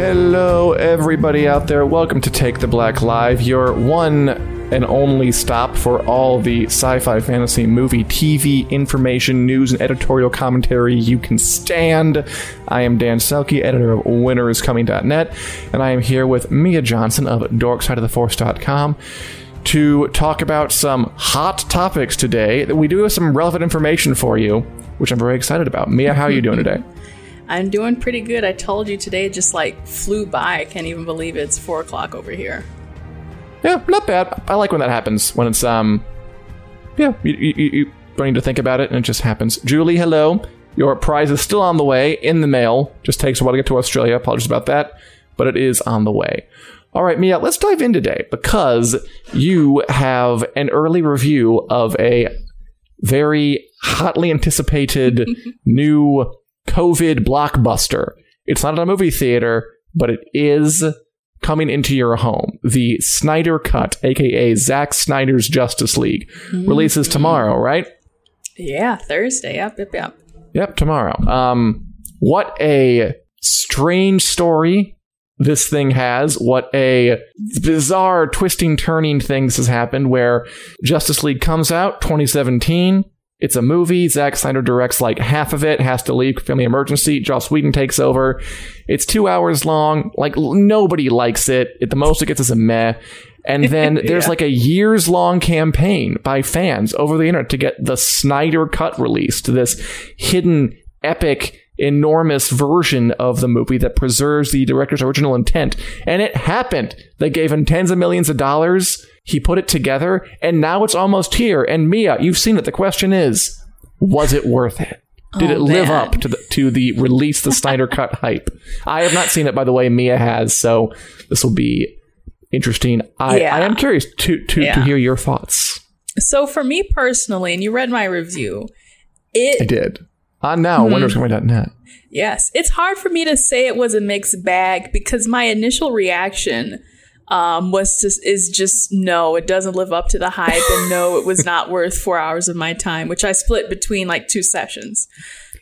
Hello, everybody out there. Welcome to Take the Black Live, your one and only stop for all the sci fi fantasy movie, TV information, news, and editorial commentary you can stand. I am Dan Selcke, editor of winteriscoming.net, and I am here with Mia Johnson of dorksideoftheforce.com to talk about some hot topics today. We do have some relevant information for you, which I'm very excited about. Mia, how are you doing today? I'm doing pretty good. I told you today just like flew by. I can't even believe it's four o'clock over here. Yeah, not bad. I like when that happens. When it's um, yeah, you, you, you don't need to think about it and it just happens. Julie, hello. Your prize is still on the way in the mail. Just takes a while to get to Australia. Apologies about that, but it is on the way. All right, Mia, let's dive in today because you have an early review of a very hotly anticipated new COVID blockbuster. It's not at a movie theater, but it is coming into your home. The Snyder Cut, aka Zack Snyder's Justice League, releases tomorrow, right? Yeah, Thursday. Yep, yep, yep. Yep, tomorrow. Um, what a strange story this thing has. What a bizarre twisting, turning things has happened where Justice League comes out 2017. It's a movie. Zack Snyder directs like half of it, has to leave, family emergency. Joss Whedon takes over. It's two hours long. Like, l- nobody likes it. At the most it gets is a meh. And then there's like a years long campaign by fans over the internet to get the Snyder Cut released, this hidden, epic, enormous version of the movie that preserves the director's original intent. And it happened. They gave him tens of millions of dollars. He put it together, and now it's almost here. And Mia, you've seen it. The question is, was it worth it? Did Oh, it live man. up to the to the release the Snyder Cut hype? I have not seen it, by the way. Mia has, so this will be interesting. I, Yeah. I am curious to to, to hear your thoughts. So for me personally, and you read my review, I it did. On now, Hmm. winteriscoming.net. yes, it's hard for me to say it was a mixed bag because my initial reaction um, was just is just no, it doesn't live up to the hype, and no, it was not worth four hours of my time, which I split between like two sessions.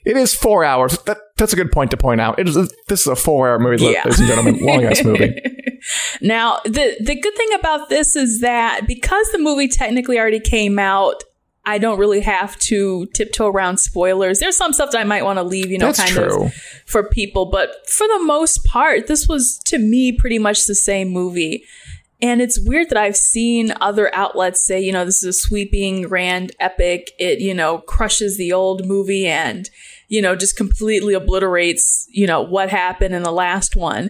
It is four hours. That, that's a good point to point out. It is a, this is a four-hour movie, Yeah. ladies and gentlemen. Long ass movie. Now, the the good thing about this is that because the movie technically already came out, I don't really have to tiptoe around spoilers. There's some stuff that I might want to leave, you know, That's kind true. of for people, but for the most part, this was to me pretty much the same movie. And it's weird that I've seen other outlets say, you know, this is a sweeping, grand epic. It, you know, crushes the old movie and, you know, just completely obliterates, you know, what happened in the last one.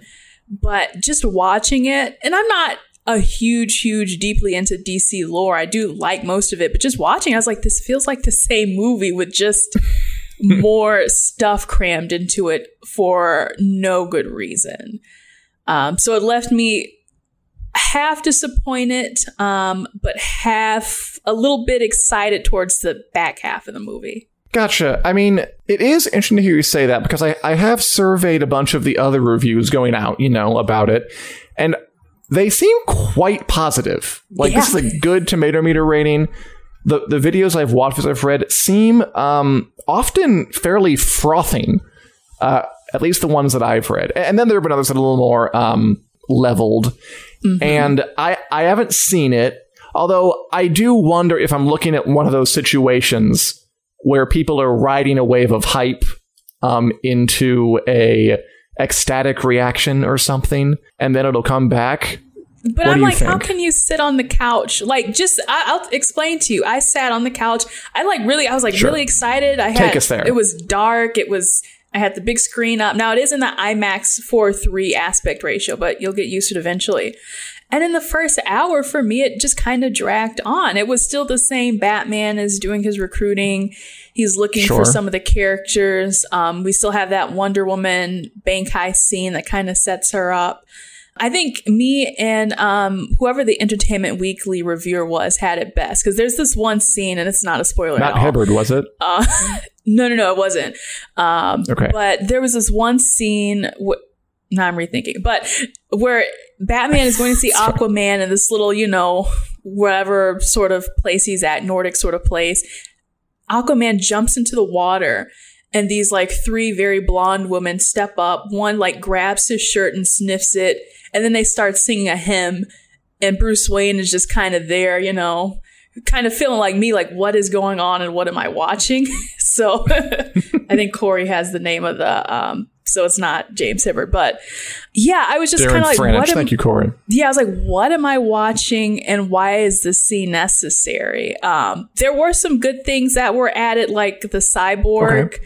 But just watching it, and I'm not a huge, huge, deeply into DC lore. I do like most of it, but just watching, I was like, this feels like the same movie with just more stuff crammed into it for no good reason. Um, so it left me half disappointed, um, but half a little bit excited towards the back half of the movie. Gotcha. I mean, it is interesting to hear you say that because I, I have surveyed a bunch of the other reviews going out, you know, about it, and they seem quite positive. Like this is a good tomato meter rating. The the videos I've watched, as I've read, seem um, often fairly frothing. Uh, at least the ones that I've read, and then there have been others that are a little more um, leveled. And I I haven't seen it, although I do wonder if I'm looking at one of those situations where people are riding a wave of hype um, into a ecstatic reaction or something, and then it'll come back. But What I'm like, how can you sit on the couch? Like, just I, I'll explain to you. I sat on the couch. I like really, I was like Sure. really excited. I had Take us there. It was dark. It was. I had the big screen up. Now it is in the IMAX 4 3 aspect ratio, but you'll get used to it eventually. And in the first hour, for me, it just kind of dragged on. It was still the same. Batman is doing his recruiting. He's looking Sure. for some of the characters. Um, we still have that Wonder Woman bank heist scene that kind of sets her up. I think me and um, whoever the Entertainment Weekly reviewer was had it best because there's this one scene, and it's not a spoiler at. Hibberd, was it? Uh, no, no, no, it wasn't. Um, Okay. But there was this one scene. Wh- now I'm rethinking, but where Batman is going to see Aquaman in this little, you know, whatever sort of place he's at, Nordic sort of place. Aquaman jumps into the water. And these like three very blonde women step up. One like grabs his shirt and sniffs it. And then they start singing a hymn. And Bruce Wayne is just kind of there, you know, kind of feeling like me, like, what is going on and what am I watching? so I think Corey has the name of the, um, so it's not James Hibberd, but yeah, I was just kind of like, Franich. what am, Thank you, Corey. yeah, I was like, what am I watching and why is this scene necessary? Um, there were some good things that were added, like the cyborg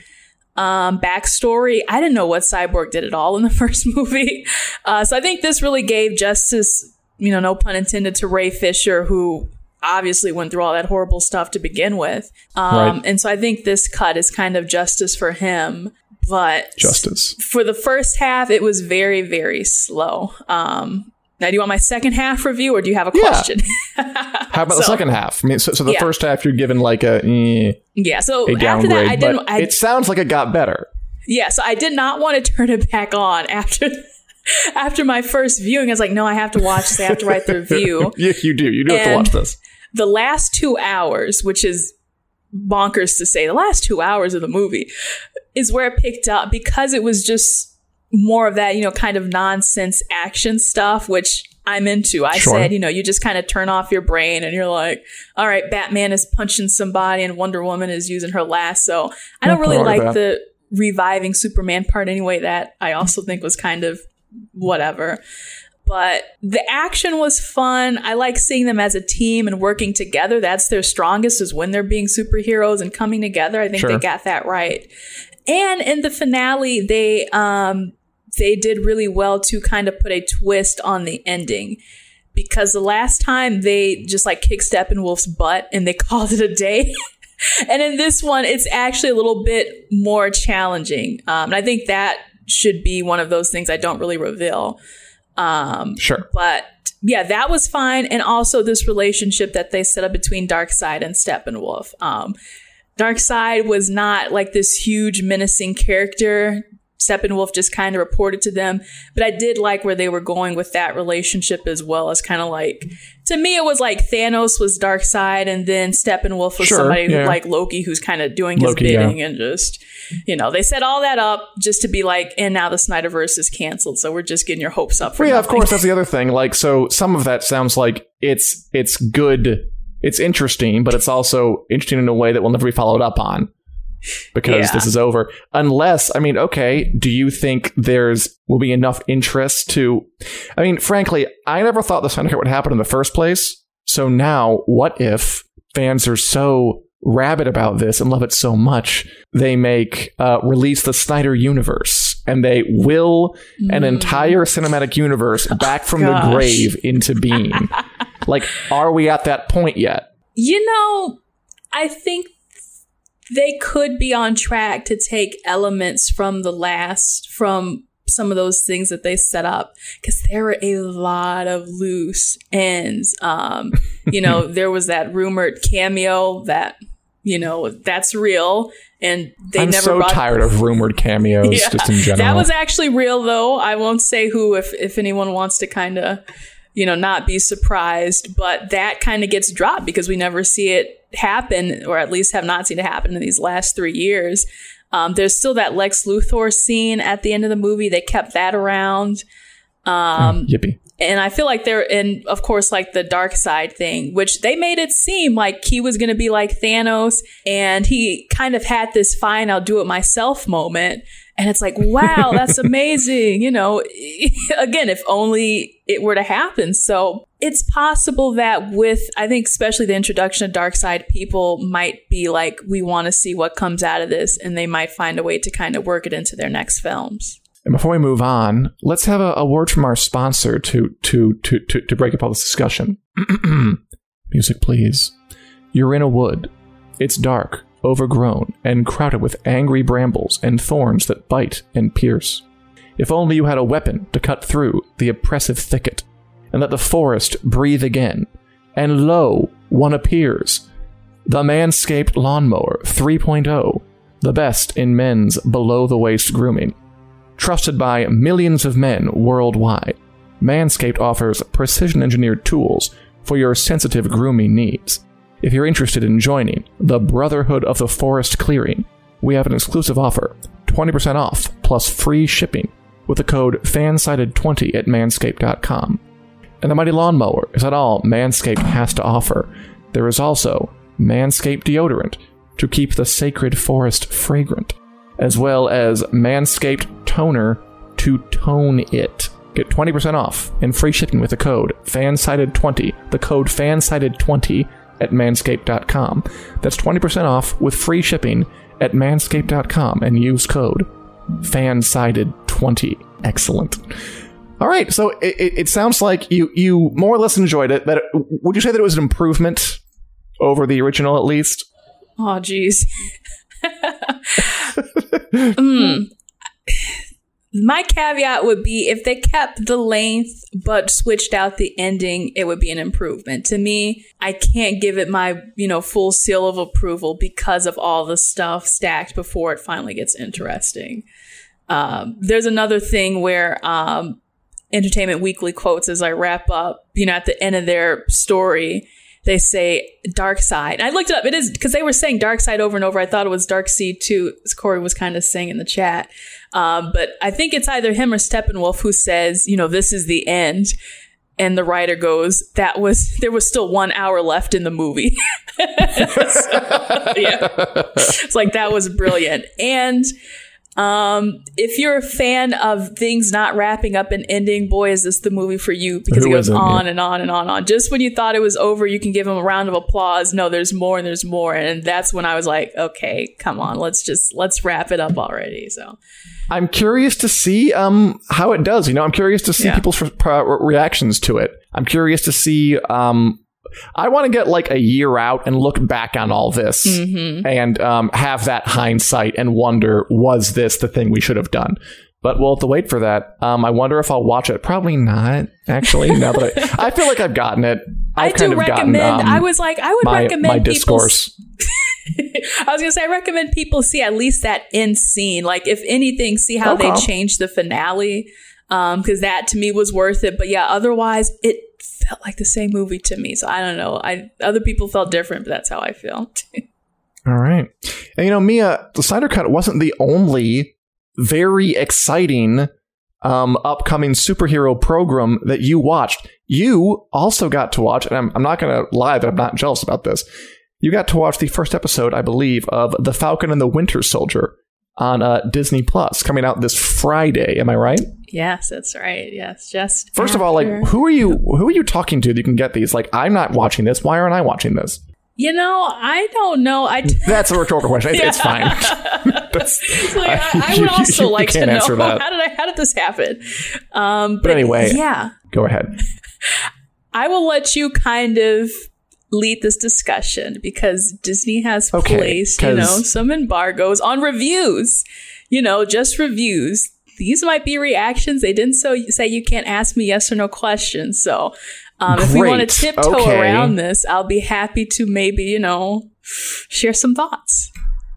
um, backstory. I didn't know what cyborg did at all in the first movie. Uh, so I think this really gave justice, you know, no pun intended, to Ray Fisher, who obviously went through all that horrible stuff to begin with. Um, Right. And so I think this cut is kind of justice for him. But Justice. for the first half, it was very, very slow. Um, now, do you want my second half review, or do you have a Yeah. question? How about the second half? I mean, so, so the Yeah. first half you're given like a, eh, yeah. So a after downgrade, that, I didn't. but I, it sounds like it got better. yeah. So I did not want to turn it back on after after my first viewing. I was like, no, I have to watch this. I have to write the review. yeah, you do. You do have to watch this. the last two hours, which is bonkers to say, the last two hours of the movie is where it picked up because it was just more of that, you know, kind of nonsense action stuff, which I'm into. I Sure. said, you know, you just kind of turn off your brain and you're like, all right, Batman is punching somebody and Wonder Woman is using her lasso. I don't really I like like the reviving Superman part anyway. That I also think was kind of whatever. But the action was fun. I like seeing them as a team and working together. That's their strongest is when they're being superheroes and coming together. I think Sure. they got that right. And in the finale, they um they did really well to kind of put a twist on the ending. Because the last time they just like kicked Steppenwolf's butt and they called it a day. and in this one, it's actually a little bit more challenging. Um, and I think that should be one of those things I don't really reveal. Um, Sure. but yeah, that was fine. And also this relationship that they set up between Darkseid and Steppenwolf. Um, Darkseid was not like this huge menacing character. Steppenwolf just kind of reported to them. But I did like where they were going with that relationship as well as kind of like, to me, it was like Thanos was Darkseid and then Steppenwolf was Sure, somebody yeah. like Loki who's kind of doing his Loki, yeah. bidding and just, you know, they set all that up just to be like, and now the Snyderverse is canceled. So we're just getting your hopes up for Well, yeah, of course. That's the other thing. Like, so some of that sounds like it's it's good, it's interesting, but it's also interesting in a way that will never be followed up on because Yeah. this is over. Unless, I mean, okay, do you think there's will be enough interest to? I mean, frankly, I never thought the Snyder Cut would happen in the first place. So now, what if fans are so rabid about this and love it so much they make uh, release the Snyder universe and they will an entire cinematic universe back from the Mm. grave into being. like, are we at that point yet? You know, I think they could be on track to take elements from the last, from some of those things that they set up, because there were a lot of loose ends. Um, you know, there was that rumored cameo that, you know, that's real. And they I'm never so brought tired of rumored cameos Yeah. just in general. That was actually real, though. I won't say who if, if anyone wants to kind of, you know, not be surprised. But that kind of gets dropped because we never see it happen, or at least have not seen it happen in these last three years. Um, there's still that Lex Luthor scene at the end of the movie. They kept that around. Um, Yippee. and I feel like they're and of course like the Darkseid thing, which they made it seem like he was gonna be like Thanos and he kind of had this fine, I'll do it myself moment. And it's like, wow, that's amazing. You know, again, if only it were to happen. So it's possible that with, I think, especially the introduction of Darkseid, people might be like, we want to see what comes out of this. And they might find a way to kind of work it into their next films. And before we move on, let's have a, a word from our sponsor to to to to, to break up all this discussion. Music, please. You're in a wood. It's dark, overgrown, and crowded with angry brambles and thorns that bite and pierce. If only you had a weapon to cut through the oppressive thicket, and let the forest breathe again. And lo, one appears. The Manscaped Lawnmower 3.0, the best in men's below the waist grooming. Trusted by millions of men worldwide, Manscaped offers precision engineered tools for your sensitive grooming needs. If you're interested in joining the Brotherhood of the Forest Clearing, we have an exclusive offer 20% off plus free shipping with the code FANSIDED20 at manscaped.com. And the mighty lawnmower is not all Manscaped has to offer. There is also Manscaped deodorant to keep the sacred forest fragrant, as well as Manscaped toner to tone it. Get 20% off and free shipping with the code FANSIDED20, the code FANSIDED20 at manscaped.com. That's 20% off with free shipping at manscaped.com and use code FANSIDED20. Excellent. All right, so it, it, it sounds like you you more or less enjoyed it. That would you say that it was an improvement over the original, at least? Oh, jeez. mm. My caveat would be if they kept the length but switched out the ending, it would be an improvement. To me, I can't give it my, you know, full seal of approval because of all the stuff stacked before it finally gets interesting. Um, there's another thing where um, Entertainment Weekly quotes as I wrap up, you know, at the end of their story, they say dark side. I looked it up. It is because they were saying dark side over and over. I thought it was dark seed too, as Corey was kind of saying in the chat. Um, but I think it's either him or Steppenwolf who says, you know, this is the end. And the writer goes, that was, there was still one hour left in the movie. so, yeah. It's like, that was brilliant. And, um, if you're a fan of things not wrapping up and ending, boy, is this the movie for you because it goes on and on and on and on. Just when you thought it was over, you can give him a round of applause. No, there's more and there's more. And that's when I was like, okay, come on, let's just, let's wrap it up already. So I'm curious to see, um, how it does. You know, I'm curious to see yeah. people's re- reactions to it. I'm curious to see, um, I want to get like a year out and look back on all this mm-hmm. and um, have that hindsight and wonder, was this the thing we should have done? But we'll have to wait for that. Um, I wonder if I'll watch it. Probably not, actually. now that I, I feel like I've gotten it. I've i do recommend. Gotten, um, I was like, I would my, recommend my discourse. I was gonna say, I recommend people see at least that end scene. Like, if anything, see how okay. they changed the finale, because um, that to me was worth it. But yeah, otherwise, it felt like the same movie to me. So I don't know. I other people felt different, but that's how I feel. All right. And you know, Mia, the Snyder Cut wasn't the only very exciting um, upcoming superhero program that you watched. You also got to watch, and I'm, I'm not going to lie that I'm not jealous about this. You got to watch the first episode, I believe, of The Falcon and the Winter Soldier on uh, Disney Plus coming out this Friday. Am I right? Yes, that's right. Yes, just first after. of all, like who are you? Who are you talking to that you can get these? Like, I'm not watching this. Why aren't I watching this? You know, I don't know. I t- that's a rhetorical question. It's, it's fine. like, I, I, would also you, you like to know how did I how did this happen? Um, but, but anyway, yeah, go ahead. I will let you kind of lead this discussion because Disney has okay, placed, you know, some embargoes on reviews. You know, just reviews. These might be reactions. They didn't so say you can't ask me yes or no questions. So, um, if we want to tiptoe okay. around this, I'll be happy to maybe, you know, share some thoughts.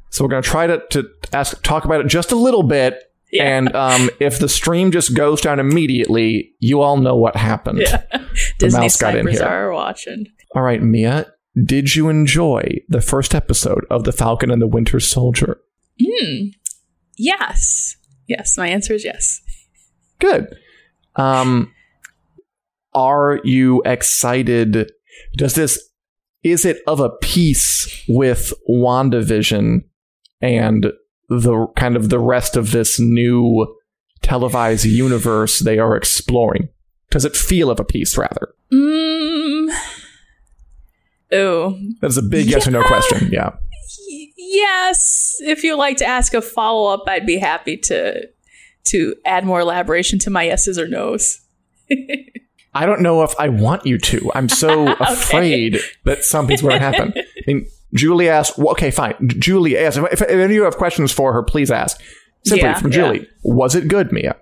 So we're going to try to, to ask, talk about it just a little bit. Yeah. And um, if the stream just goes down immediately, you all know what happened. Yeah. The Disney mouse got in here. are watching. All right, Mia, did you enjoy the first episode of The Falcon and the Winter Soldier? Hmm. Yes. Yes, my answer is yes. Good. Um are you excited? Does this is it of a piece with WandaVision and the kind of the rest of this new televised universe they are exploring? Does it feel of a piece rather? Mm, Oh. That's a big yes yeah. or no question. Yeah. Yes. If you'd like to ask a follow up, I'd be happy to to add more elaboration to my yeses or nos. I don't know if I want you to. I'm so okay. afraid that something's going to happen. I mean, Julie asked, well, okay, fine. Julie asked, if, if, any of you have questions for her, please ask. Simply yeah, from Julie, yeah. was it good, Mia?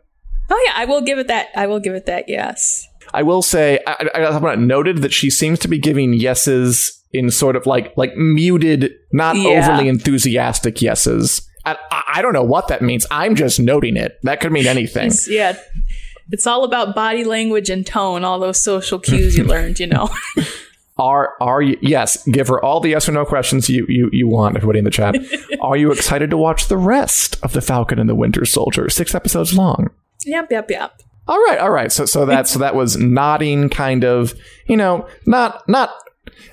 Oh, yeah, I will give it that. I will give it that, yes. I will say, I, I, I noted that she seems to be giving yeses in sort of like like muted, not yeah. overly enthusiastic yeses. I, I, don't know what that means. I'm just noting it. That could mean anything. It's, yeah, it's all about body language and tone, all those social cues you learned, you know. Are are you yes, give her all the yes or no questions you, you, you want, everybody in the chat. are you excited to watch the rest of The Falcon and the Winter Soldier? Six episodes long. Yep, yep, yep. All right, all right. So so that so that was nodding kind of, you know, not not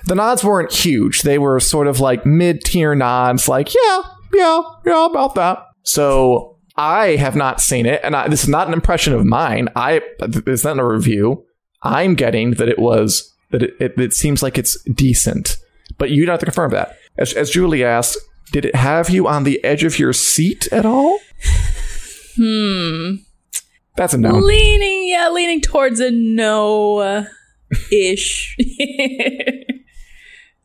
the nods weren't huge. They were sort of like mid-tier nods like, yeah, yeah, yeah, about that. So I have not seen it, and I, this is not an impression of mine. I it's not a review. I'm getting that it was that it, it, it seems like it's decent, but you don't have to confirm that. As, as Julie asked, did it have you on the edge of your seat at all? Hmm. That's a no. Leaning, yeah, leaning towards a no ish.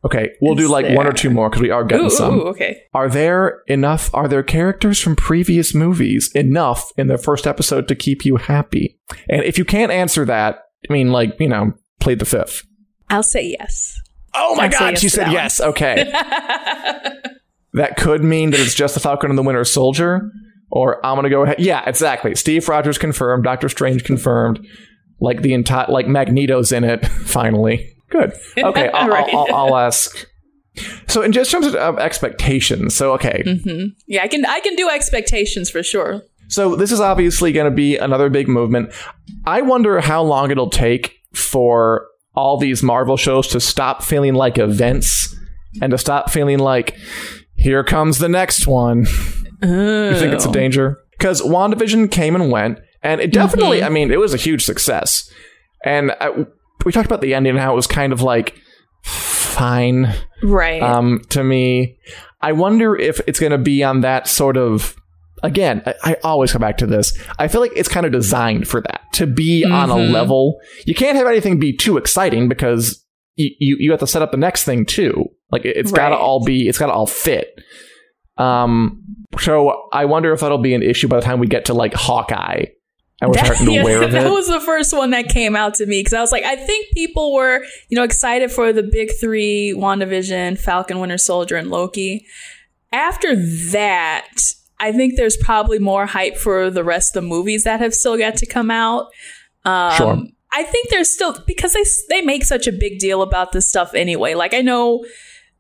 Okay, we'll do like there. one or two more because we are getting ooh, some. Ooh, okay. Are there enough? Are there characters from previous movies enough in the first episode to keep you happy? And if you can't answer that, I mean, like you know, plead the fifth. I'll say yes. Oh my god, yes she said yes. Okay. that could mean that it's just the Falcon and the Winter Soldier, or I'm gonna go ahead. Yeah, exactly. Steve Rogers confirmed. Doctor Strange confirmed. Like the entire, like Magneto's in it. Finally. Good. Okay, I'll, right. I'll, I'll, I'll, ask. So, in just terms of expectations, so okay, mm-hmm. yeah, I can I can do expectations for sure. So this is obviously going to be another big movement. I wonder how long it'll take for all these Marvel shows to stop feeling like events and to stop feeling like here comes the next one. Oh. You think it's a danger? Because WandaVision came and went, and it definitely, mm-hmm. I mean, it was a huge success. And I, we talked about the ending and how it was kind of like fine, right? Um, to me, I wonder if it's going to be on that sort of. Again, I, I, always come back to this. I feel like it's kind of designed for that to be mm-hmm. on a mm-hmm. level. You can't have anything be too exciting because you you, you have to set up the next thing too. Like it, has right. got to all be. It's got to all fit. Um. So I wonder if that'll be an issue by the time we get to like Hawkeye we're starting yeah, aware of it. That was the first one that came out to me because I was like, I think people were, you know, excited for the big three: WandaVision, Falcon, Winter Soldier, and Loki. After that, I think there's probably more hype for the rest of the movies that have still got to come out. Um, sure. I think there's still because they they make such a big deal about this stuff anyway. Like I know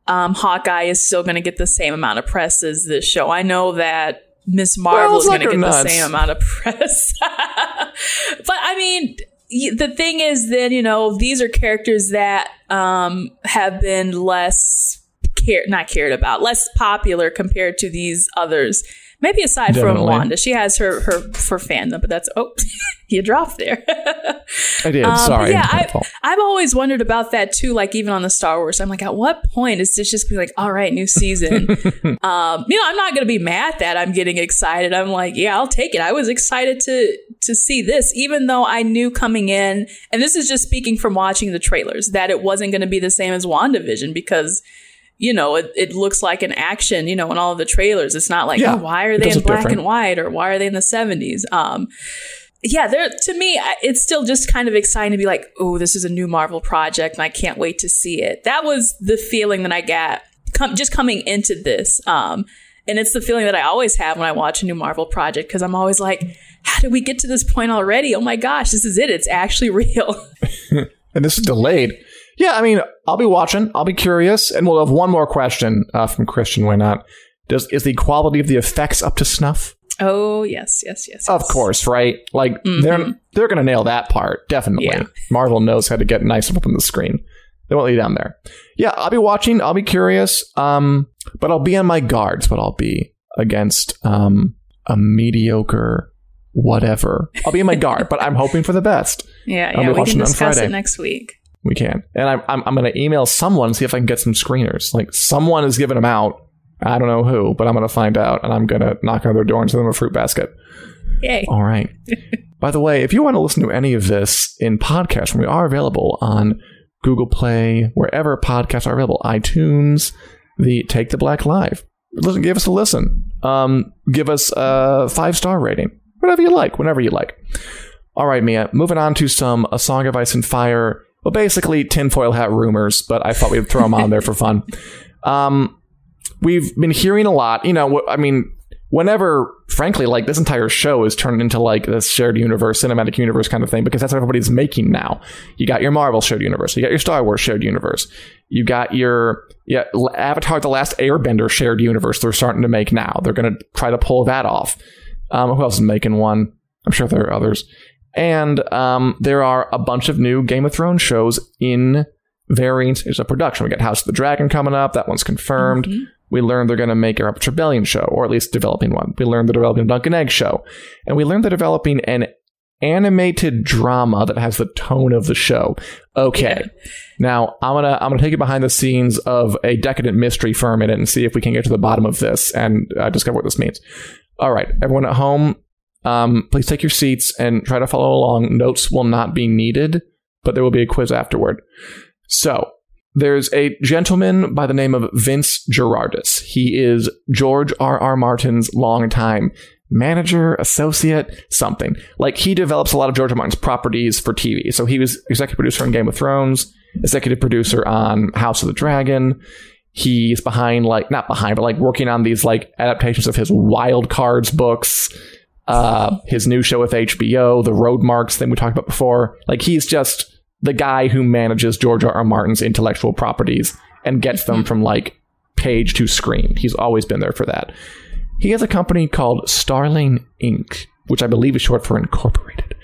um, Hawkeye is still going to get the same amount of press as this show. I know that Miss Marvel is going to get nuts. the same amount of press. but I mean, the thing is that you know these are characters that um, have been less care not cared about, less popular compared to these others. Maybe aside Definitely. from Wanda, she has her her for fandom, but that's oh, you dropped there. I did. Um, Sorry. Yeah, I, I've always wondered about that too. Like even on the Star Wars, I'm like, at what point is this just be like, all right, new season? um, you know, I'm not gonna be mad that I'm getting excited. I'm like, yeah, I'll take it. I was excited to to see this, even though I knew coming in, and this is just speaking from watching the trailers, that it wasn't going to be the same as WandaVision because you know, it, it looks like an action, you know, in all of the trailers. It's not like, yeah, oh, why are they in black different. and white or why are they in the 70s? Um, yeah, there to me, it's still just kind of exciting to be like, oh, this is a new Marvel project and I can't wait to see it. That was the feeling that I got com- just coming into this. Um, and it's the feeling that I always have when I watch a new Marvel project because I'm always like, how did we get to this point already? Oh my gosh, this is it. It's actually real. and this is delayed. Yeah, I mean, I'll be watching. I'll be curious, and we'll have one more question uh, from Christian. Why not? Does is the quality of the effects up to snuff? Oh yes, yes, yes. yes. Of course, right? Like mm-hmm. they're they're gonna nail that part definitely. Yeah. Marvel knows how to get nice up on the screen. They won't leave you down there. Yeah, I'll be watching. I'll be curious. Um, but I'll be on my guards. But I'll be against um a mediocre whatever. I'll be in my guard, but I'm hoping for the best. Yeah, I'll yeah. we can discuss it next week. We can, and I'm I'm, I'm going to email someone see if I can get some screeners. Like someone is giving them out I don't know who, but I'm going to find out and I'm going to knock on their door and send them a fruit basket. Yay. All right. By the way, if you want to listen to any of this in podcast, we are available on Google Play, wherever podcasts are available, iTunes, the Take the Black Live. Listen, give us a listen. Um, give us a five star rating, whatever you like, whenever you like. All right, Mia. Moving on to some A Song of Ice and Fire. Well, basically tinfoil hat rumors, but I thought we'd throw them on there for fun. Um, we've been hearing a lot. You know, I mean, whenever, frankly, like this entire show is turned into like this shared universe, cinematic universe kind of thing, because that's what everybody's making now. You got your Marvel shared universe, you got your Star Wars shared universe, you got your yeah Avatar: The Last Airbender shared universe. They're starting to make now. They're going to try to pull that off. Um, who else is making one? I'm sure there are others. And um, there are a bunch of new Game of Thrones shows in varying stages of production. We got House of the Dragon coming up. That one's confirmed. Mm-hmm. We learned they're going to make a Robert's Rebellion show, or at least developing one. We learned they're developing a Dunk and Egg show. And we learned they're developing an animated drama that has the tone of the show. Okay. Yeah. Now I'm gonna I'm gonna take you behind the scenes of a decadent mystery for a minute and see if we can get to the bottom of this and uh, discover what this means. All right, everyone at home, um, please take your seats and try to follow along. Notes will not be needed, but there will be a quiz afterward. So there's a gentleman by the name of Vince Gerardis. He is George R. R. Martin's longtime manager, associate, something. Like he develops a lot of George R. Martin's properties for TV. So he was executive producer on Game of Thrones, executive producer on House of the Dragon. He's behind, like, not behind, but like working on these like adaptations of his Wild Cards books, uh, his new show with HBO, the Roadmarks thing we talked about before. Like he's just the guy who manages George R. R. Martin's intellectual properties and gets them from like page to screen. He's always been there for that. He has a company called Starling Inc., which I believe is short for Incorporated.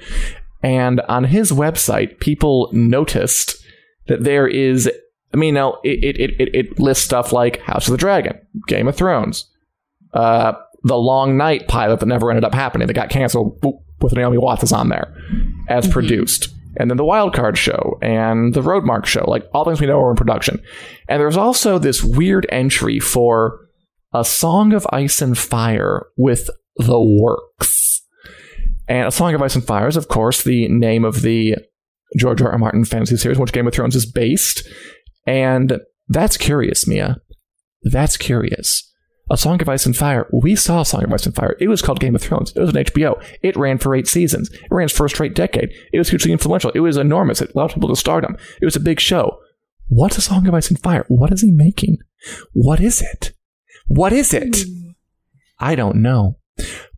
And on his website, people noticed that there is, I mean, now it, it, it, it lists stuff like House of the Dragon, Game of Thrones, uh, the Long Night pilot that never ended up happening, that got canceled with Naomi Watts is on there as mm-hmm. produced. And then the Wild Card show and the Roadmark show, like all things we know are in production. And there's also this weird entry for a Song of Ice and Fire with the Works. And A Song of Ice and Fire is, of course, the name of the George R. R. Martin fantasy series, which Game of Thrones is based. And that's curious, Mia. That's curious. A Song of Ice and Fire. We saw A Song of Ice and Fire. It was called Game of Thrones. It was an HBO. It ran for eight seasons. It ran its first straight decade. It was hugely influential. It was enormous. It allowed people to stardom. It was a big show. What's A Song of Ice and Fire? What is he making? What is it? What is it? Hmm. I don't know.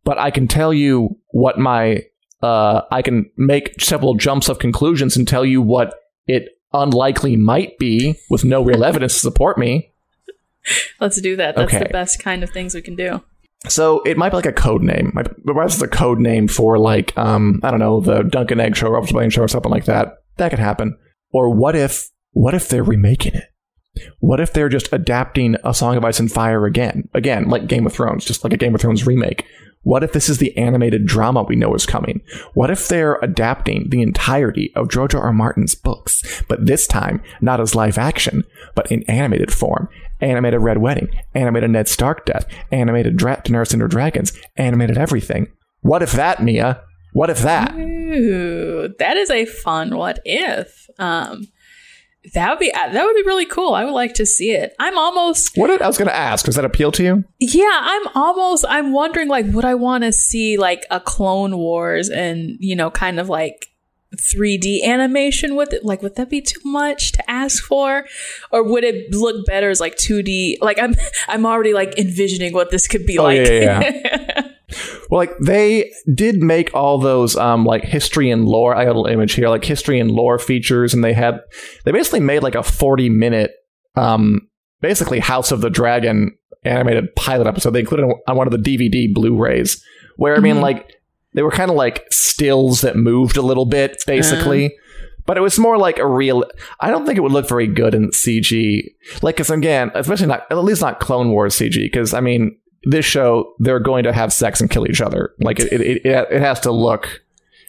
But I can tell you what my uh, I can make several jumps of conclusions and tell you what it unlikely might be with no real evidence to support me. Let's do that. That's okay. the best kind of things we can do. So it might be like a code name. Perhaps it's a code name for like um, I don't know the Dunk and Egg show, Robert Blaine show, or something like that. That could happen. Or what if what if they're remaking it? What if they're just adapting A Song of Ice and Fire again? Again, like Game of Thrones, just like a Game of Thrones remake. What if this is the animated drama we know is coming? What if they're adapting the entirety of George R. R. Martin's books, but this time not as live action, but in animated form? Animated Red Wedding, animated Ned Stark death, animated Dra- Daenerys and her dragons, animated everything. What if that, Mia? What if that? Ooh, that is a fun what if. Um, that would be uh, that would be really cool. I would like to see it. I'm almost What did, I was going to ask, does that appeal to you? Yeah, I'm almost I'm wondering like would I want to see like a Clone Wars and, you know, kind of like 3D animation with it? Like would that be too much to ask for? Or would it look better as like 2D? Like I'm I'm already like envisioning what this could be oh, like. Yeah, yeah. Well, like they did make all those um like history and lore. I got a little image here, like history and lore features, and they had they basically made like a forty minute um basically House of the Dragon animated pilot episode. They included on one of the DVD Blu-rays, where I mean, mm-hmm. like they were kind of like stills that moved a little bit, basically. Uh. But it was more like a real. I don't think it would look very good in CG. Like, because again, especially not at least not Clone Wars CG. Because I mean, this show they're going to have sex and kill each other. Like it, it, it, it has to look,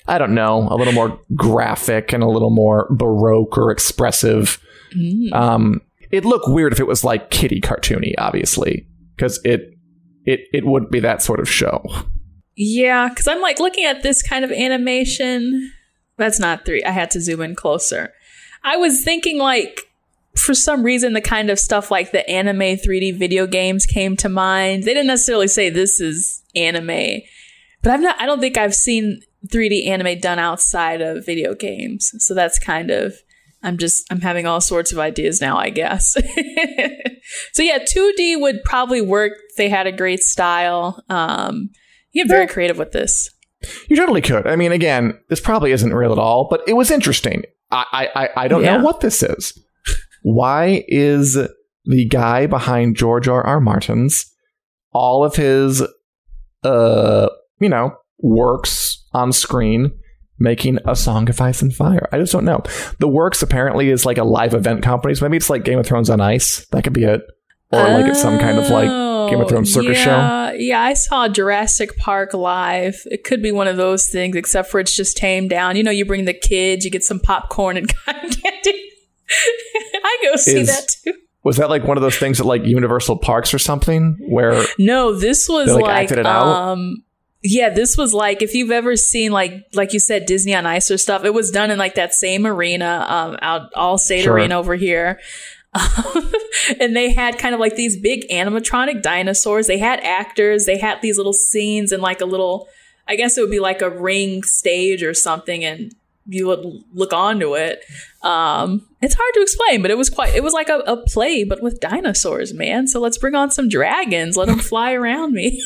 I don't know, a little more graphic and a little more baroque or expressive. Mm. Um, it'd look weird if it was like kitty cartoony, obviously, because it it it would be that sort of show. Yeah, because I'm like looking at this kind of animation. That's not three. I had to zoom in closer. I was thinking like for some reason the kind of stuff like the anime 3D video games came to mind. They didn't necessarily say this is anime, but I've not I don't think I've seen 3D anime done outside of video games. So that's kind of I'm just I'm having all sorts of ideas now, I guess. so yeah, 2D would probably work. They had a great style. Um, you get very creative with this. You totally could. I mean, again, this probably isn't real at all, but it was interesting. I I, I don't yeah. know what this is. Why is the guy behind George R. R. Martin's all of his uh you know works on screen making a song of ice and fire. I just don't know. The works apparently is like a live event company, so maybe it's like Game of Thrones on Ice. That could be it. Or oh, like it's some kind of like Game of Thrones circus yeah, show. Yeah, I saw Jurassic Park live. It could be one of those things, except for it's just tamed down. You know, you bring the kids, you get some popcorn and cotton candy. I go see is, that too. Was that like one of those things at like Universal Parks or something where No, this was like, like um yeah, this was like if you've ever seen like like you said Disney on Ice or stuff. It was done in like that same arena, um, out Allstate sure. Arena over here. and they had kind of like these big animatronic dinosaurs. They had actors. They had these little scenes and like a little, I guess it would be like a ring stage or something, and you would look onto it. Um, it's hard to explain, but it was quite. It was like a, a play, but with dinosaurs, man. So let's bring on some dragons. Let them fly around me.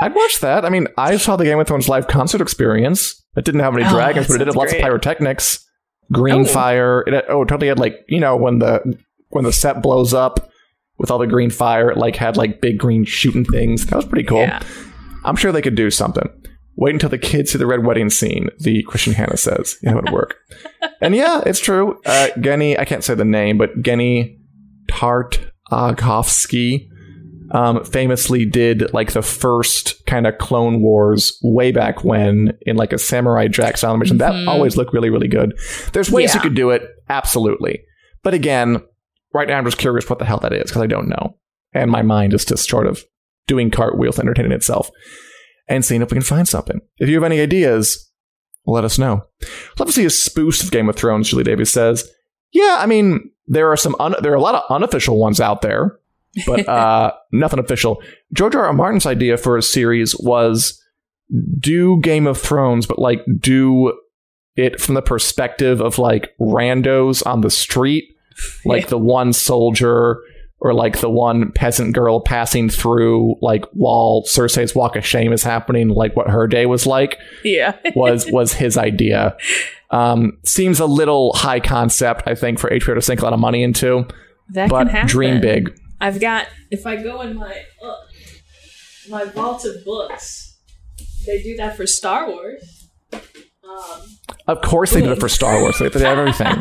I'd watch that. I mean, I saw the Game of Thrones live concert experience. It didn't have any oh, dragons, but it did have lots of pyrotechnics, green oh. fire. It oh, it totally had like you know when the when the set blows up with all the green fire, it like had like big green shooting things. That was pretty cool. Yeah. I'm sure they could do something. Wait until the kids see the red wedding scene. The Christian Hannah says, "You know, it would work." and yeah, it's true. Uh, Genndy, I can't say the name, but Genndy Tartakovsky um, famously did like the first kind of Clone Wars way back when in like a Samurai Jack style mission. Mm-hmm. That always looked really, really good. There's ways yeah. you could do it, absolutely. But again, right now I'm just curious what the hell that is because I don't know. And my mind is just sort of doing cartwheels, entertaining itself, and seeing if we can find something. If you have any ideas, let us know. Love to see a spoof of Game of Thrones, Julie Davies says. Yeah, I mean, there are some un- there are a lot of unofficial ones out there but uh, nothing official. George R. R. Martin's idea for a series was do Game of Thrones, but like do it from the perspective of like randos on the street, like yeah. the one soldier or like the one peasant girl passing through, like while Cersei's Walk of Shame is happening, like what her day was like. Yeah, was was his idea. Um, seems a little high concept, I think, for HBO to sink a lot of money into. That but dream big. I've got if I go in my uh, my vault of books, they do that for Star Wars. Um, of course, they do it for Star Wars. They have everything.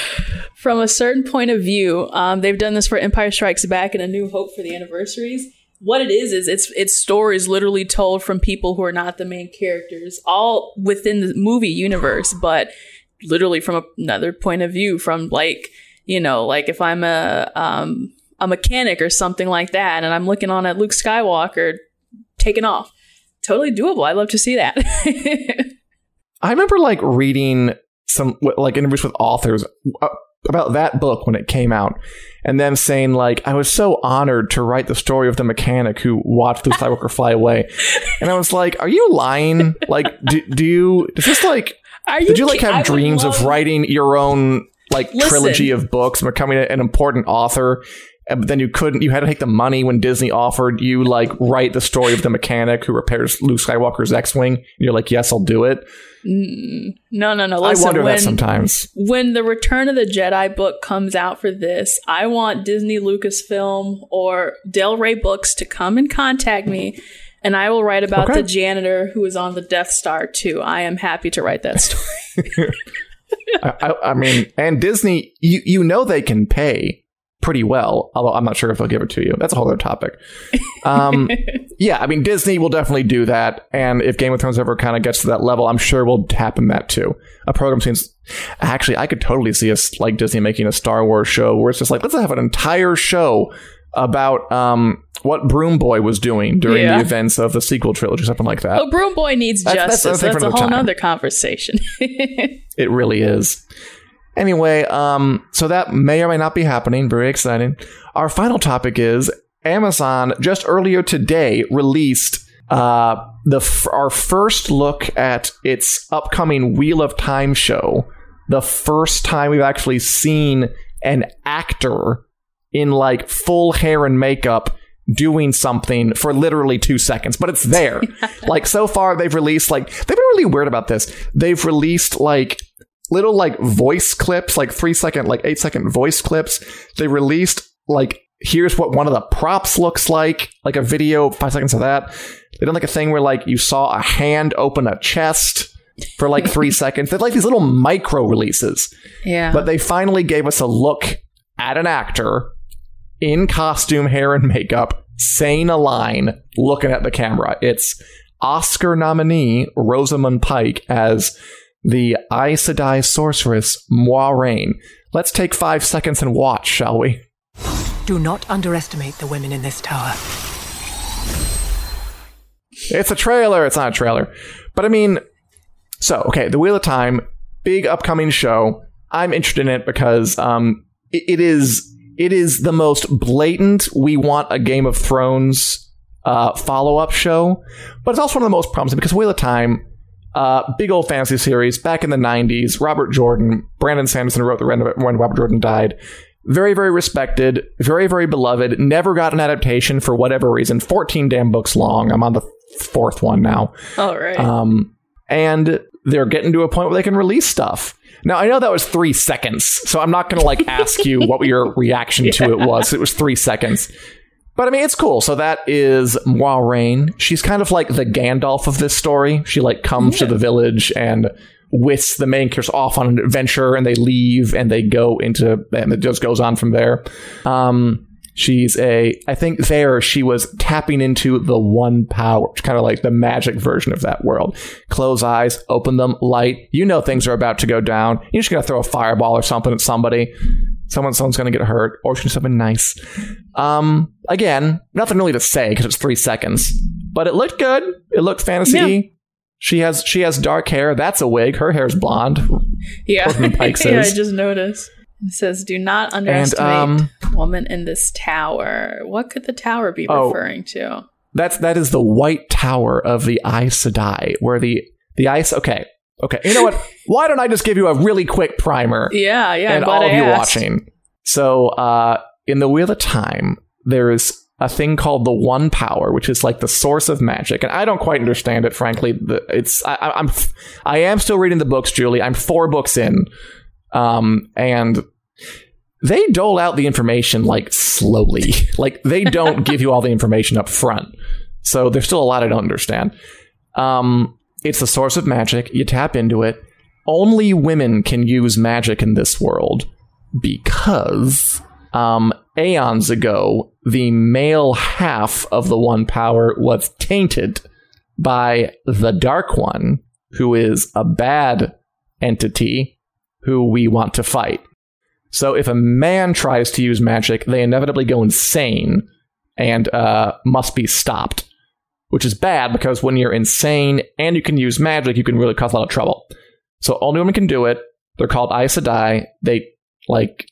From a certain point of view, um, they've done this for Empire Strikes Back and A New Hope for the anniversaries. What it is is it's it's stories literally told from people who are not the main characters, all within the movie universe, but literally from another point of view. From like you know, like if I'm a um, a mechanic or something like that, and I'm looking on at Luke Skywalker taking off. Totally doable. I'd love to see that. I remember like reading some like interviews with authors uh, about that book when it came out, and them saying like I was so honored to write the story of the mechanic who watched Luke Skywalker fly away, and I was like, are you lying? Like, do, do you? Is this like? You did you like have dreams love- of writing your own like Listen. trilogy of books and becoming an important author Eh, but then you couldn't you had to take the money when disney offered you like write the story of the mechanic who repairs luke skywalker's x-wing. And you're like yes i'll do it. Mm, no no no Listen, i wonder when, that sometimes. when the return of the jedi book comes out for this i want disney lucasfilm or del rey books to come and contact me and i will write about okay. the janitor who is on the death star too. I am happy to write that story. I, I, I mean and disney you, you know they can pay pretty well, although I'm not sure if they'll give it to you. That's a whole other topic. Um, yeah, I mean, Disney will definitely do that. And if Game of Thrones ever kind of gets to that level, I'm sure we'll happen that too. A program seems actually, I could totally see us like Disney making a Star Wars show where it's just like, let's have an entire show about um, what Broom Boy was doing during Yeah. the events of the sequel trilogy, something like that. Oh, Broom Boy needs That's- that's justice. another thing That's, a whole time. nother conversation. It really is. Anyway, um, so that may or may not be happening. Very exciting. Our final topic is Amazon just earlier today released uh, the f- our first look at its upcoming Wheel of Time show. The first time we've actually seen an actor in like full hair and makeup doing something for literally two seconds, but it's there. like so far, they've released like they've been really weird about this. They've released like little like voice clips, like three second, like eight second voice clips. They released like here's what one of the props looks like, like a video, five seconds of that. They did like a thing where like you saw a hand open a chest for like three seconds. They're like these little micro releases. yeah. But they finally gave us a look at an actor in costume, hair, and makeup saying a line, looking at the camera. It's Oscar nominee Rosamund Pike as the Aes Sedai sorceress Moiraine. Let's take five seconds and watch, shall we? Do not underestimate the women in this tower. It's a trailer. It's not a trailer. But I mean, so, okay, The Wheel of Time, big upcoming show. I'm interested in it because um, it, it is it is the most blatant we want a Game of Thrones uh, follow up show, but it's also one of the most promising because Wheel of Time, uh, big old fantasy series back in the 90s. Robert Jordan, Brandon Sanderson wrote the when when Robert Jordan died. Very, very respected, very, very beloved. Never got an adaptation for whatever reason. 14 damn books long. I'm on the fourth one now. All right. Um, and they're getting to a point where they can release stuff. Now I know that was three seconds, so I'm not going to like ask you what your reaction to it was. It was three seconds, but I mean it's cool. So that is Moiraine. She's kind of like the Gandalf of this story. She like comes to the village and whisks the main characters off on an adventure, and they leave and they go into and it just goes on from there. Um, She's a, I think there she was tapping into the one power, kind of like the magic version of that world. Close eyes, open them, light. You know things are about to go down. You're just gonna throw a fireball or something at somebody. Someone, someone's gonna get hurt, or do something nice. Um, again, nothing really to say because it's three seconds, but it looked good. It looked fantasy. Yeah. She has she has dark hair. That's a wig. Her hair's blonde. yeah. Yeah, I just noticed. It says, "Do not underestimate um, woman in this tower." What could the tower be Oh. referring to? That's that is the White Tower of the Aes Sedai, where the the ice. Okay, okay. You know what? Why don't I just give you a really quick primer Yeah, yeah. I'm and glad all of I you asked. watching? So, uh, in the Wheel of Time, there is a thing called the One Power, which is like the source of magic, and I don't quite understand it. Frankly, it's I, I- I'm I am still reading the books, Julie. I'm four books in, um, and they dole out the information like slowly. like they don't give you all the information up front. So there's still a lot I don't understand. Um, it's the source of magic. You tap into it. Only women can use magic in this world because um, aeons ago, the male half of the one power was tainted by the Dark One, who is a bad entity who we want to fight. So if a man tries to use magic, they inevitably go insane and uh, must be stopped, which is bad because when you're insane and you can use magic, you can really cause a lot of trouble. So only women can do it. They're called Aes Sedai. They like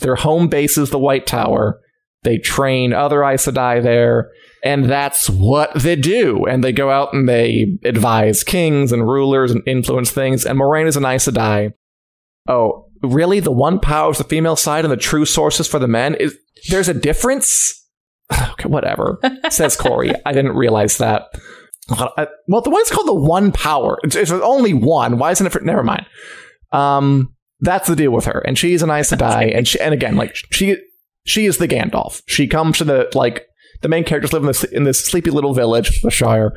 their home base is the White Tower. They train other Aes Sedai there, and that's what they do. And they go out and they advise kings and rulers and influence things. And Moiraine is an Aes Sedai. Oh, really? The one power is the female side, and the true sources for the men is there's a difference. Okay, whatever. Says Corey. I didn't realize that. Well, the one's called the one power. It's, it's only one. Why isn't it? For, never mind. Um, that's the deal with her, and she's an Aes Sedai, and she, and again, like she she is the Gandalf. She comes to the like the main characters live in this in this sleepy little village, the Shire,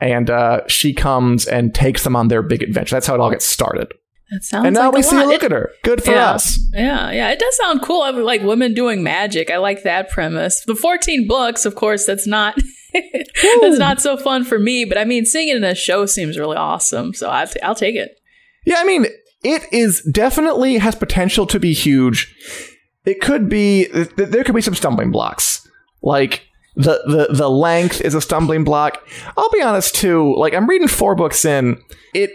and uh, she comes and takes them on their big adventure. That's how it all gets started. That sounds. and now like we see lot. a look It- at her. Good for yeah. us. Yeah, yeah, it does sound cool. I mean, like women doing magic. I like that premise. The 14 books, of course, that's not that's not so fun for me. But I mean, seeing it in a show seems really awesome. So I I'll take it. Yeah, I mean, it is definitely has potential to be huge. It could be th- there could be some stumbling blocks. Like the the the length is a stumbling block. I'll be honest too. Like I'm reading four books in. It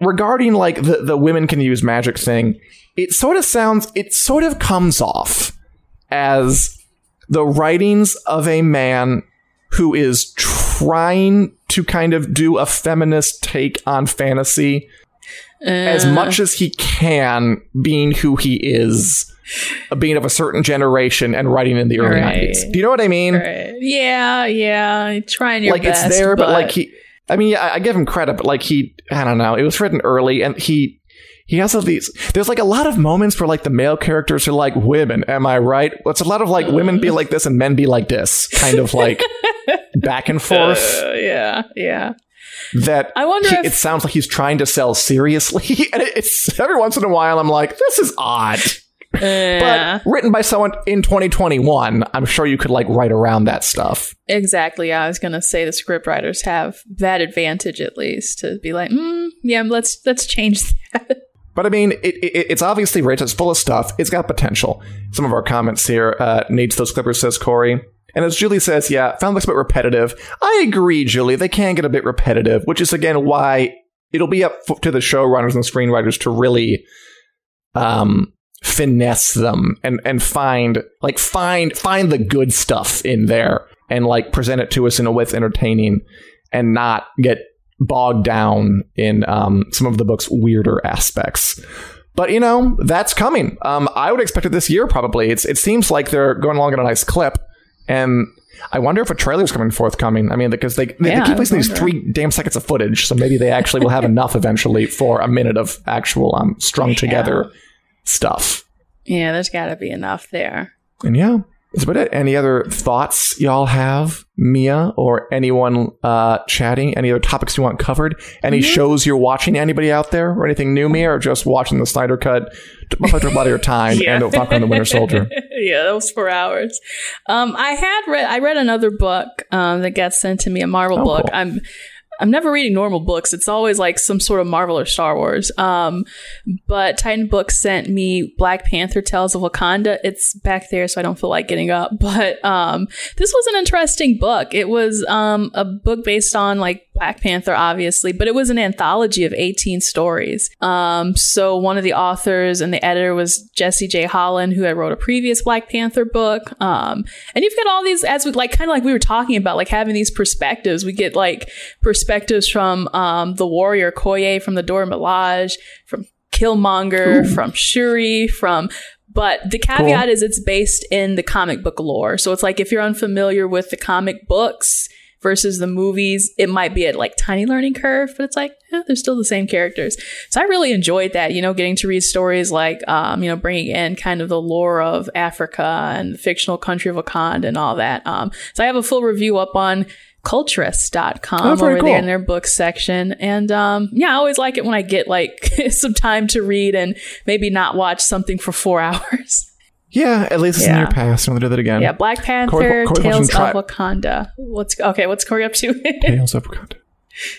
regarding like the the women can use magic thing. It sort of sounds. It sort of comes off as the writings of a man who is trying to kind of do a feminist take on fantasy as Uh. much as he can, being who he is, being of a certain generation and writing in the early Right. 90s. Do you know what I mean? Right. Yeah, yeah. Trying your like best. it's there, but, like he, I mean, I, I give him credit, but like he, I don't know, it was written early and he, he has all these, there's like a lot of moments where like the male characters are like, women, am I right? It's a lot of like women be like this and men be like this, kind of like back and forth. Uh, yeah, yeah. that I wonder he- if- it sounds like he's trying to sell seriously and it- it's every once in a while i'm like this is odd Yeah. but written by someone in 2021 i'm sure you could like write around that stuff Exactly. I was gonna say the script writers have that advantage at least to be like, mm, yeah, let's let's change that. but i mean it, it, it's obviously rich it's full of stuff it's got potential some of our comments here uh, needs those clippers says corey and as Julie says, yeah, found looks a bit repetitive. I agree, Julie. They can get a bit repetitive, which is again why it'll be up to the showrunners and screenwriters to really um, finesse them and and find like find find the good stuff in there and like present it to us in a way that's entertaining and not get bogged down in um, some of the book's weirder aspects. But you know that's coming. Um, I would expect it this year probably. It's it seems like they're going along at a nice clip, and I wonder if a trailer's coming forthcoming. I mean, because they they, Yeah, they keep placing these three damn seconds of footage, so maybe they actually will have enough eventually for a minute of actual um strung together stuff. Yeah, there's got to be enough there. And yeah, that's about it. Any other thoughts y'all have, Mia, or anyone uh, chatting? Any other topics you want covered? Any shows you're watching? Anybody out there, or anything new, Mia, or just watching the Snyder Cut? Don't a lot of your time Yeah. and don't talk on the Winter Soldier. yeah, that was four hours. Um, I had read I read another book um, that got sent to me, a Marvel Oh, book. cool. I'm I'm never reading normal books. It's always like some sort of Marvel or Star Wars. Um, but Titan Books sent me Black Panther Tales of Wakanda. It's back there, so I don't feel like getting up. But um, this was an interesting book. It was um, a book based on like Black Panther, obviously, but it was an anthology of 18 stories. Um, so one of the authors and the editor was Jesse J. Holland, who had wrote a previous Black Panther book. Um, and you've got all these, as we like, kind of like we were talking about, like having these perspectives. We get like perspectives from um, the warrior Koye, from the Dora Milaje, from Killmonger, from Shuri, from but the caveat is it's based in the comic book lore. So it's like if you're unfamiliar with the comic books versus the movies, it might be at like tiny learning curve, but it's like, yeah, they're still the same characters. So I really enjoyed that, you know, getting to read stories like, um, you know, bringing in kind of the lore of Africa and the fictional country of Wakanda and all that. Um, so I have a full review up on culturess.com Oh, over cool. there in their book section. And um, yeah, I always like it when I get like some time to read and maybe not watch something for four hours. Yeah, at least it's in Yeah. your past. Don't they do that again? Yeah, Black Panther, Corey- Tales of Wakanda. What's okay? What's Corey up to? Tales of Wakanda.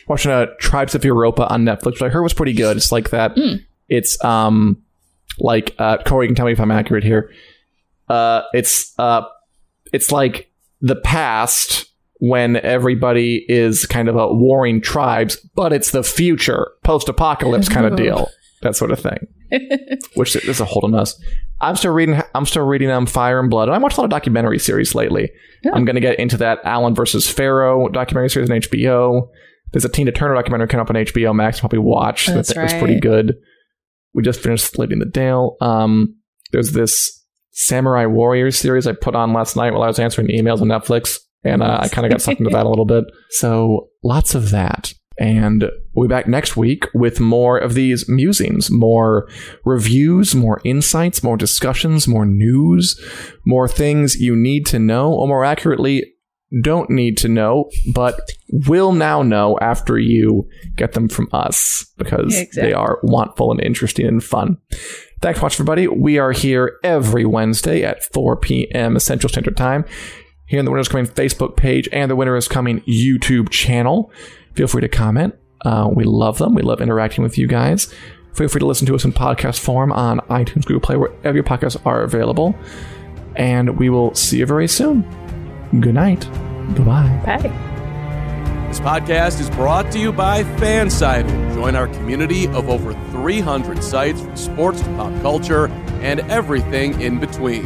Watching uh, Tribes of Europa on Netflix, which I heard was pretty good. It's like that. Hmm. It's um, like uh, Corey you can tell me if I'm accurate here. Uh, it's uh, it's like the past when everybody is kind of a warring tribes, but it's the future, post-apocalypse kind of deal, that sort of thing. Which is a hold on us. I'm still reading. I'm still reading um, Fire and Blood, and I watched a lot of documentary series lately. I'm going to get into that Allen versus Farrow documentary series on HBO. There's a Tina Turner documentary coming up on HBO Max. I'll probably watch. that That's that was pretty good. We just finished Living the Dale. Um, there's this Samurai Warriors series I put on last night while I was answering emails on Netflix, and uh, I kind of got sucked into that a little bit. So lots of that. And we'll be back next week with more of these musings, more reviews, more insights, more discussions, more news, more things you need to know, or more accurately, don't need to know, but will now know after you get them from us because Exactly. they are wantful and interesting and fun. Thanks for watching, everybody. We are here every Wednesday at 4 p.m. Central Standard Time here on the Winter is Coming Facebook page and the Winter is Coming YouTube channel. Feel free to comment. Uh, we love them. We love interacting with you guys. Feel free to listen to us in podcast form on iTunes, Google Play, wherever your podcasts are available. And we will see you very soon. Good night. Bye-bye. Bye. This podcast is brought to you by Fansided. Join our community of over 300 sites from sports to pop culture and everything in between.